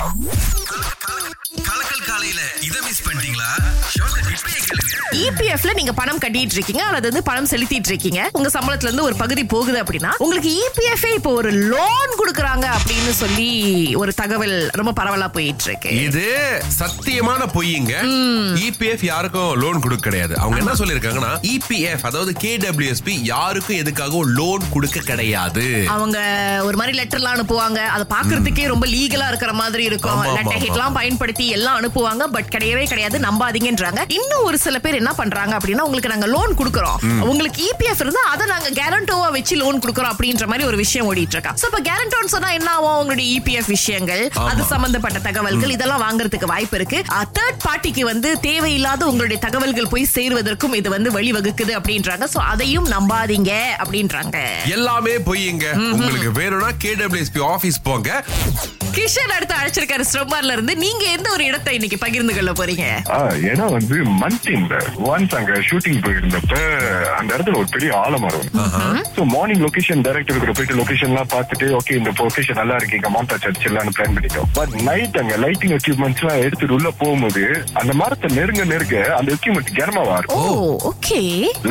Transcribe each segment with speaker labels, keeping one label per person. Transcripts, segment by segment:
Speaker 1: Cứ, cứ, cứ, cứ. கலக்கல் காலையில இத மிஸ் பண்ணிட்டீங்களா? ஷோக்க இப்பயே கேளுங்க.
Speaker 2: இபிஎஃப்ல நீங்க பணம் கட்டிட்டு இருக்கீங்க அல்லது வந்து பணம் செலுத்திட்டு இருக்கீங்க. உங்க சம்பளத்துல இருந்து ஒரு பகுதி போகுது அப்படின்னா உங்களுக்கு இபிஎஃப் இப்போ ஒரு லோன் கொடுக்கறாங்க அப்படின்னு சொல்லி ஒரு தகவல் ரொம்ப பரவலா போயிட்டு இருக்கு
Speaker 3: இது சத்தியமான பொய்யுங்க இபிஎஃப் யாருக்கும் லோன் கொடுக்க கிடையாது. அவங்க என்ன சொல்லிருக்காங்கன்னா இபிஎஃப் அதாவது கேடபிள்யூஎஸ்பி யாருக்கும் எதுக்காகவும் லோன் கொடுக்க கிடையாது.
Speaker 2: அவங்க ஒரு மாதிரி லெட்டர்லாம் அனுப்புவாங்க. அதை பாக்குறதுக்கே ரொம்ப லீகலா இருக்கிற மாதிரி இருக்கும். லெட்டர் ஹிட்லாம் பயன்படுத்தி எல்லாம் அனுப்புவாங்க. பட் கிடையவே கிடையாது. நம்பாதீங்கன்றாங்க. இன்னும் ஒரு சில பேர் என்ன பண்றாங்க அப்படின்னா உங்களுக்கு நாங்க லோன் கொடுக்கறோம். உங்களுக்கு இபிஎஃப் இருந்தா அதை நாங்க கேரண்டோவா வச்சு லோன் கொடுக்கறோம் அப்படின்ற மாதிரி ஒரு விஷயம் ஓடிட்டு இருக்கா சோ இப்ப கேரண்டோன்னு சொன்னா என்ன ஆகும்? உங்களுடைய இபிஎஃப் விஷயங்கள் அது சம்பந்தப்பட்ட தகவல்கள் இதெல்லாம் வாங்குறதுக்கு வாய்ப்பு இருக்கு. தேர்ட் பார்ட்டிக்கு வந்து தேவையில்லாத உங்களுடைய தகவல்கள் போய் சேருவதற்கும் இது வந்து வழிவகுக்குது அப்படின்றாங்க. சோ அதையும் நம்பாதீங்க அப்படின்றாங்க.
Speaker 3: எல்லாமே பொய்யுங்க உங்களுக்கு வேணும்னா கேடபிள்யூஎஸ்பி ஆபீஸ் போங்க.
Speaker 2: கிஷன் அடுத்து அழைச்சிருக்காரு ஸ்ரம்மார்ல இருந்து. நீங்க எந்த ஒரு இடத்தை இன்னைக்கு பகிர்ந்து கொள்ள போறீங்க?
Speaker 4: ஆ, இடம் வந்து மன்டின்ல ஒன்ஸ் அங்க ஷூட்டிங் போயிருந்தப்ப அந்த இடத்துல ஒரு பெரிய ஆலமரம் சோ மார்னிங் லொகேஷன் டைரக்டர் கூட போயிட்டு லொகேஷன் எல்லாம் பார்த்துட்டு ஓகே இந்த லொகேஷன் நல்லா இருக்கு இங்க மாண்டா சர்ச் எல்லாம் பிளான் பண்ணிட்டோம். பட் நைட் அங்க லைட்டிங் எக்யூப்மெண்ட்ஸ் எல்லாம் எடுத்துட்டு உள்ள போகும்போது அந்த மரத்தை நெருங்க நெருங்க அந்த எக்யூப்மெண்ட் கனமாவா
Speaker 2: ஓ
Speaker 4: இருக்கும்
Speaker 2: ஓகே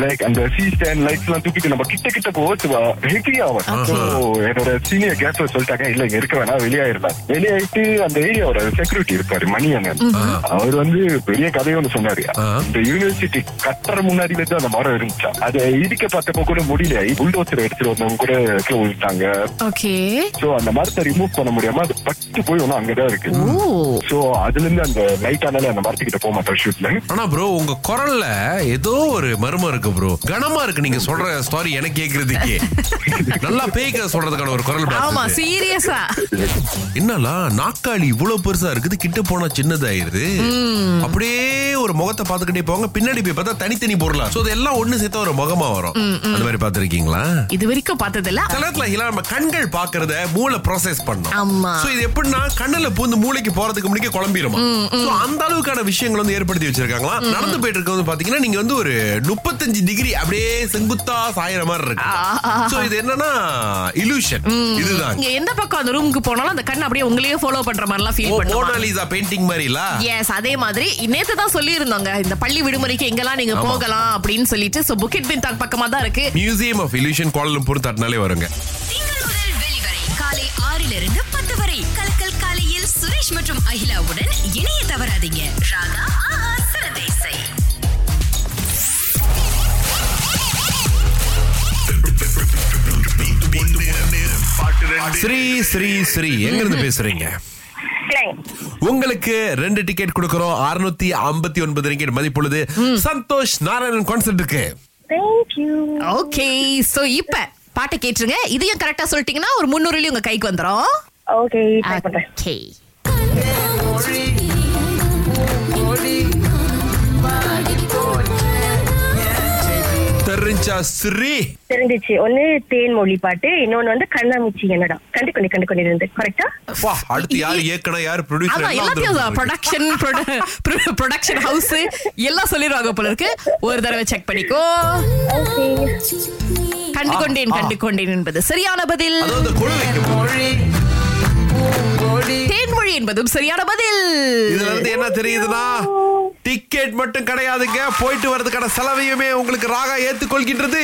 Speaker 4: லைக் அந்த சி ஸ்டாண்ட் லைட்ஸ் எல்லாம் தூக்கிட்டு நம்ம கிட்ட கிட்ட போச்சு ஹெவி ஆகும். So, என்னோட சீனியர் கேஸ்டர் சொல்லிட்டாங்க இல்ல இங்க இருக்க வேணாம் வெளியாயிரலாம் வெளியாயிட்டு அந்த ஏரியாவோட செக்யூரிட்டி இருப்பாரு மணி அண்ணன் அவர் வந்து பெரிய கதையை ஒண்ணு சொன்னாரு. இந்த யூனிவர்சிட்டி கட்டுற முன்னாடில இருந்து அந்த மரம் இருந்துச்சா? அதை இடிக்க பார்த்தப்ப கூட முடியல. புல்டோசர் எடுத்துட்டு வந்தவங்க கூட
Speaker 2: ஓகே.
Speaker 4: சோ அந்த மரத்தை ரிமூவ் பண்ண முடியாம அது பட்டு போய் ஒன்னும் அங்கதான் இருக்கு.
Speaker 2: ஓ.
Speaker 4: சோ அதுல இருந்து அந்த லைட் ஆனாலே அந்த மரத்துக்கிட்ட போக மாட்டோம் ஷூட்ல
Speaker 3: ஆனா ப்ரோ உங்க குரல்ல ஏதோ ஒரு மர்மம் இருக்கு ப்ரோ கனமா இருக்கு நீங்க சொல்ற ஸ்டாரி எனக்கு கேக்குறதுக்கே. நல்லா பேய்க்க சொல்றதுக்கான ஒரு குரல்
Speaker 2: ஆமா சீரியஸா
Speaker 3: என்னலா நாக்காளி இவ்வளவு பெருசா இருக்குது கிட்ட போனா சின்னதாயிருது. அப்படியே ஒரு முகத்தை பாத்துக்கிட்டே போவாங்க பின்னாடி போய் பார்த்தா தனித்தனி பொருளா. சோ இதெல்லாம் ஒண்ணு சேர்த்தா ஒரு முகமா வரும். அந்த மாதிரி பாத்திருக்கீங்களா
Speaker 2: இது வரைக்கும் பார்த்தது இல்ல
Speaker 3: நேரத்துல ஹிலா நம்ம கண்கள் பாக்குறத மூளை ப்ராசஸ் பண்ணும்.
Speaker 2: ஆமா.
Speaker 3: சோ இது எப்படின்னா கண்ணுல பூந்து மூளைக்கு போறதுக்கு முன்னாடி குழம்பிருமா? சோ அந்த அளவுக்கான விஷயங்கள் வந்து ஏற்படுத்தி வச்சிருக்காங்களா? நடந்து போயிட்டு இருக்கிறது பாத்தீங்கன்னா நீங்க வந்து ஒரு முப்பத்தஞ்சு டிகிரி அப்படியே செங்குத்தா சாயற மாதிரி இருக்கு. சோ இது என்னன்னா இலூஷன் இதுதான்.
Speaker 2: எந்த பக்கம் அந்த ரூமுக்கு போனாலும் அந்த கண் அப்படியே உங்களையே ஃபாலோ பண்ற மாதிரிலாம் ஃபீல் பண்ணுவாங்க
Speaker 3: மோனாலிசா பெயிண்டிங் மாதிரில?
Speaker 2: எஸ் அதே மாதிரி. நேத்து தான் சொல்லியிருந்தோங்க இந்த பள்ளி விடுமுறைக்கு எங்கெல்லாம் நீங்க போகலாம் அப்படின்னு சொல்லிட்டு சோ புக்கெட் பின் தாக் பக்கமா தான் இருக்கு.
Speaker 3: Museum of illusion Kuala Lumpur தட்டினாலே வருங்க.
Speaker 5: திங்கள் முதல் வெளிவரை காலை ஆறிலிருந்து பத்து வரை. கலக்கல் காலையில் சுரேஷ் மற்றும் அகிலாவுடன் இணைய தவறாதீங்க. ராகா
Speaker 3: ஸ்ரீ ஸ்ரீ ஸ்ரீ. எங்க இருந்து பேசுறீங்க? உங்களுக்கு ரெண்டு டிக்கெட் கொடுக்கறோம். அறுநூத்தி ஐம்பத்தி ஒன்பது ரிங்கெட் மதிப்புள்ளது சந்தோஷ் நாராயணன் கான்சர்ட்டுக்கு
Speaker 2: ஓகே சோ இப்ப பாட்டை கேட்டுருங்க. இதையும் கரெக்டா சொல்லிட்டீங்கன்னா ஒரு முன்னூறுலயும் உங்க கைக்கு வந்துரும்.
Speaker 6: ஓகே
Speaker 2: ஓகே
Speaker 3: ஸ்ரீ
Speaker 6: தெரிஞ்சிச்சு. ஒண்ணு தேன்மொழி பாட்டு இன்னொன்னு வந்து கண்ணாமூச்சி என்னடா. கண்டு கொண்டு கண்டு கொண்டு இருந்து. கரெக்டா
Speaker 3: வா அடுத்து யார் இயக்கணும் யார்
Speaker 2: ஆமா எல்லாத்தையும்
Speaker 3: ப்ரொடியூசர்
Speaker 2: ப்ரொடக்ஷன் ப்ரொடக்ஷன் ஹவுஸ் எல்லாம் சொல்லிடுவாங்க போல இருக்கு. ஒரு தடவை செக் பண்ணிக்கோ. கண்டு கொண்டேன் கண்டு கொண்டேன் என்பது சரியான பதில். தேன்மொழி என்பதும் சரியான பதில்.
Speaker 3: இதுல இருந்து என்ன தெரியுதுன்னா டிக்கெட் மட்டும் கிடையாதுங்க. போயிட்டு வர்றதுக்கான செலவையுமே உங்களுக்கு Raaga ஏத்துக்கொள்கின்றது.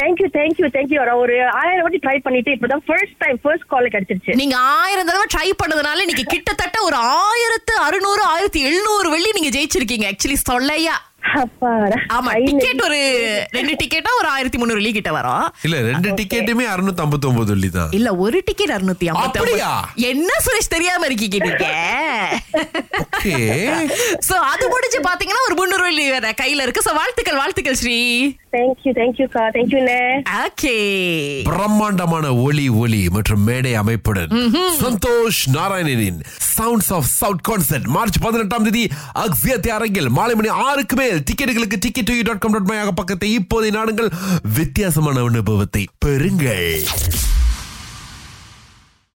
Speaker 6: Thank you thank you thank you ஒரு ஆயிரம் வாட்டி ட்ரை பண்ணிட்டு இப்பதான் ஃபர்ஸ்ட் டைம் ஃபர்ஸ்ட் கால் கிடைச்சிருச்சு.
Speaker 2: நீங்க ஆயிரம் தடவை ட்ரை பண்ணதுனால இன்னைக்கு கிட்டத்தட்ட ஒரு ஆயிரத்து அறுநூறு ஆயிரத்தி எழுநூறு வெள்ளி நீங்க ஜெயிச்சிருக்கீங்க. ஆக்சுவலி சொல்லையா? ஆமா டிக்கெட் ஒரு ரெண்டு டிக்கெட்டா ஒரு ஆயிரத்தி முந்நூறு வெள்ளி கிட்ட வரும்.
Speaker 3: இல்ல ரெண்டு டிக்கெட்டுமே அறுநூத்தி ஐம்பத்தி ஒன்பது தான்
Speaker 2: இல்ல ஒரு டிக்கெட் அறுநூத்தி
Speaker 3: அப்படியா?
Speaker 2: என்ன சுரேஷ் தெரியாம இருக்கீங்க நீங்க
Speaker 3: ஓகே.
Speaker 2: சோ அது முடிஞ்சு பாத்தீங்கன்னா ஒரு முந்நூறு வேற கையில இருக்கு. சோ வாழ்த்துக்கள் வாழ்த்துக்கள் ஸ்ரீ.
Speaker 6: தேங்க்யூ தேங்க்யூக்கா தேங்க்யூண்ணே
Speaker 2: ஓகே
Speaker 3: பிரம்மாண்டமான ஒலி ஒலி மற்றும் மேடை அமைப்புடன் Santhosh நாராயணனின் sounds of south concert March பதினெட்டாம் தேதி அக்ஸியத்தை அரங்கில் மாலை மணி ஆறுக்கு மேல் டிக்கெட்டுகளுக்கு டிக்கெட் டாட் காம் டாட் பக்கத்தை இப்போதை நாடுங்கள். வித்தியாசமான அனுபவத்தை பெறுங்கள்.